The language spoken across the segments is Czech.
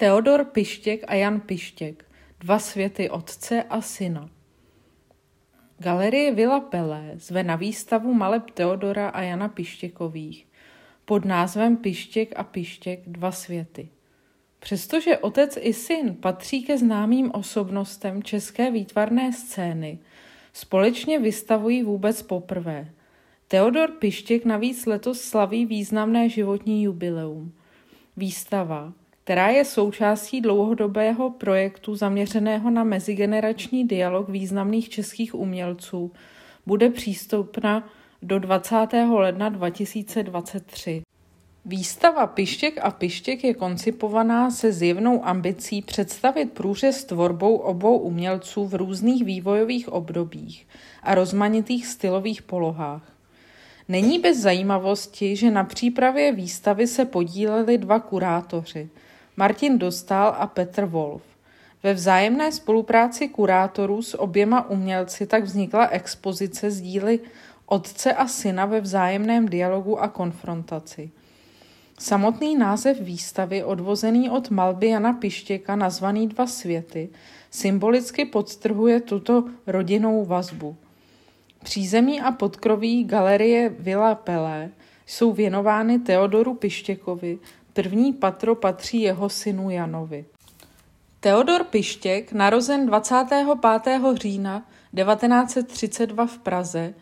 Teodor Pištěk a Jan Pištěk, dva světy otce a syna. Galerie Villa Pelé zve na výstavu maleb Teodora a Jana Pištěkových pod názvem Pištěk a Pištěk dva světy. Přestože otec i syn patří ke známým osobnostem české výtvarné scény, společně vystavují vůbec poprvé. Teodor Pištěk navíc letos slaví významné životní jubileum. Výstava, která je součástí dlouhodobého projektu zaměřeného na mezigenerační dialog významných českých umělců, bude přístupna do 20. ledna 2023. Výstava Pištěk a Pištěk je koncipovaná se zjevnou ambicí představit průřez tvorbou obou umělců v různých vývojových obdobích a rozmanitých stylových polohách. Není bez zajímavosti, že na přípravě výstavy se podíleli dva kurátoři – Martin Dostal a Petr Wolf. Ve vzájemné spolupráci kurátorů s oběma umělci tak vznikla expozice z díly otce a syna ve vzájemném dialogu a konfrontaci. Samotný název výstavy, odvozený od malby Jana Pištěka nazvaný Dva světy, symbolicky podstrhuje tuto rodinnou vazbu. Přízemí a podkroví galerie Villa Pelé jsou věnovány Teodoru Pištěkovi, První patro patří jeho synu Janovi. Teodor Pištěk, narozen 25. října 1932 v Praze,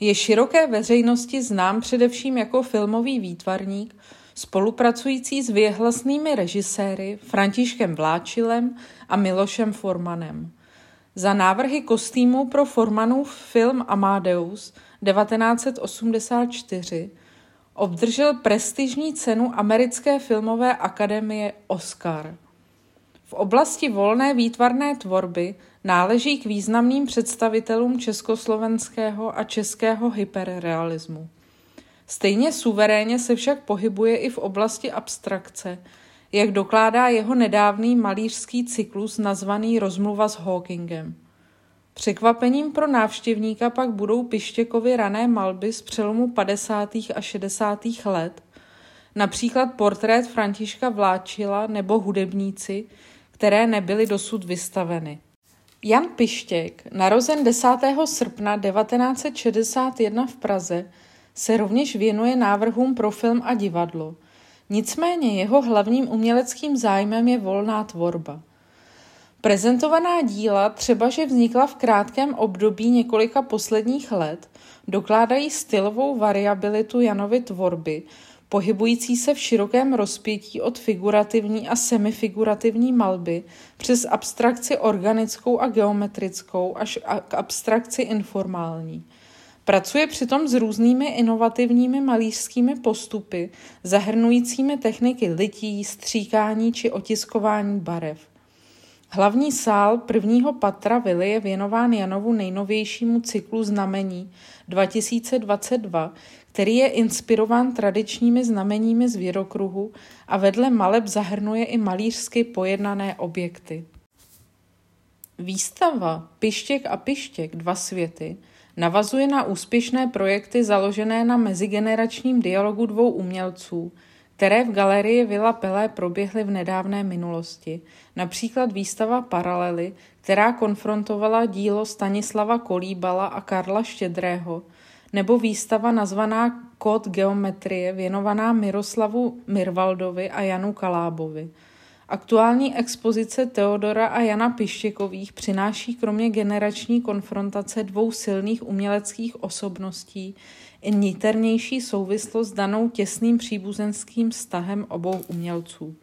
je široké veřejnosti znám především jako filmový výtvarník, spolupracující s věhlasnými režiséry Františkem Vláčilem a Milošem Formanem. Za návrhy kostýmů pro Formanův film Amadeus 1984 Obdržel prestižní cenu Americké filmové akademie Oscar. V oblasti volné výtvarné tvorby náleží k významným představitelům československého a českého hyperrealismu. Stejně suverénně se však pohybuje i v oblasti abstrakce, jak dokládá jeho nedávný malířský cyklus nazvaný Rozmluva s Hawkingem. Překvapením pro návštěvníka pak budou Pištěkovy rané malby z přelomu 50. a 60. let, například portrét Františka Vláčila nebo hudebníci, které nebyly dosud vystaveny. Jan Pištěk, narozen 10. srpna 1961 v Praze, se rovněž věnuje návrhům pro film a divadlo. Nicméně jeho hlavním uměleckým zájmem je volná tvorba – Prezentovaná díla, třeba že vznikla v krátkém období několika posledních let, dokládají stylovou variabilitu Janovy tvorby, pohybující se v širokém rozpětí od figurativní a semifigurativní malby přes abstrakci organickou a geometrickou až k abstrakci informální. Pracuje přitom s různými inovativními malířskými postupy, zahrnujícími techniky lití, stříkání či otiskování barev. Hlavní sál prvního patra vily je věnován Janovu nejnovějšímu cyklu znamení 2022, který je inspirován tradičními znameními z věrokruhu a vedle maleb zahrnuje i malířsky pojednané objekty. Výstava Pištěk a Pištěk dva světy navazuje na úspěšné projekty založené na mezigeneračním dialogu dvou umělců – které v galerii Villa Pelé proběhly v nedávné minulosti, například výstava Paralely, která konfrontovala dílo Stanislava Kolíbala a Karla Štědrého, nebo výstava nazvaná Kód geometrie věnovaná Miroslavu Mirvaldovi a Janu Kalábovi. Aktuální expozice Teodora a Jana Pištěkových přináší kromě generační konfrontace dvou silných uměleckých osobností i niternější souvislost danou těsným příbuzenským vztahem obou umělců.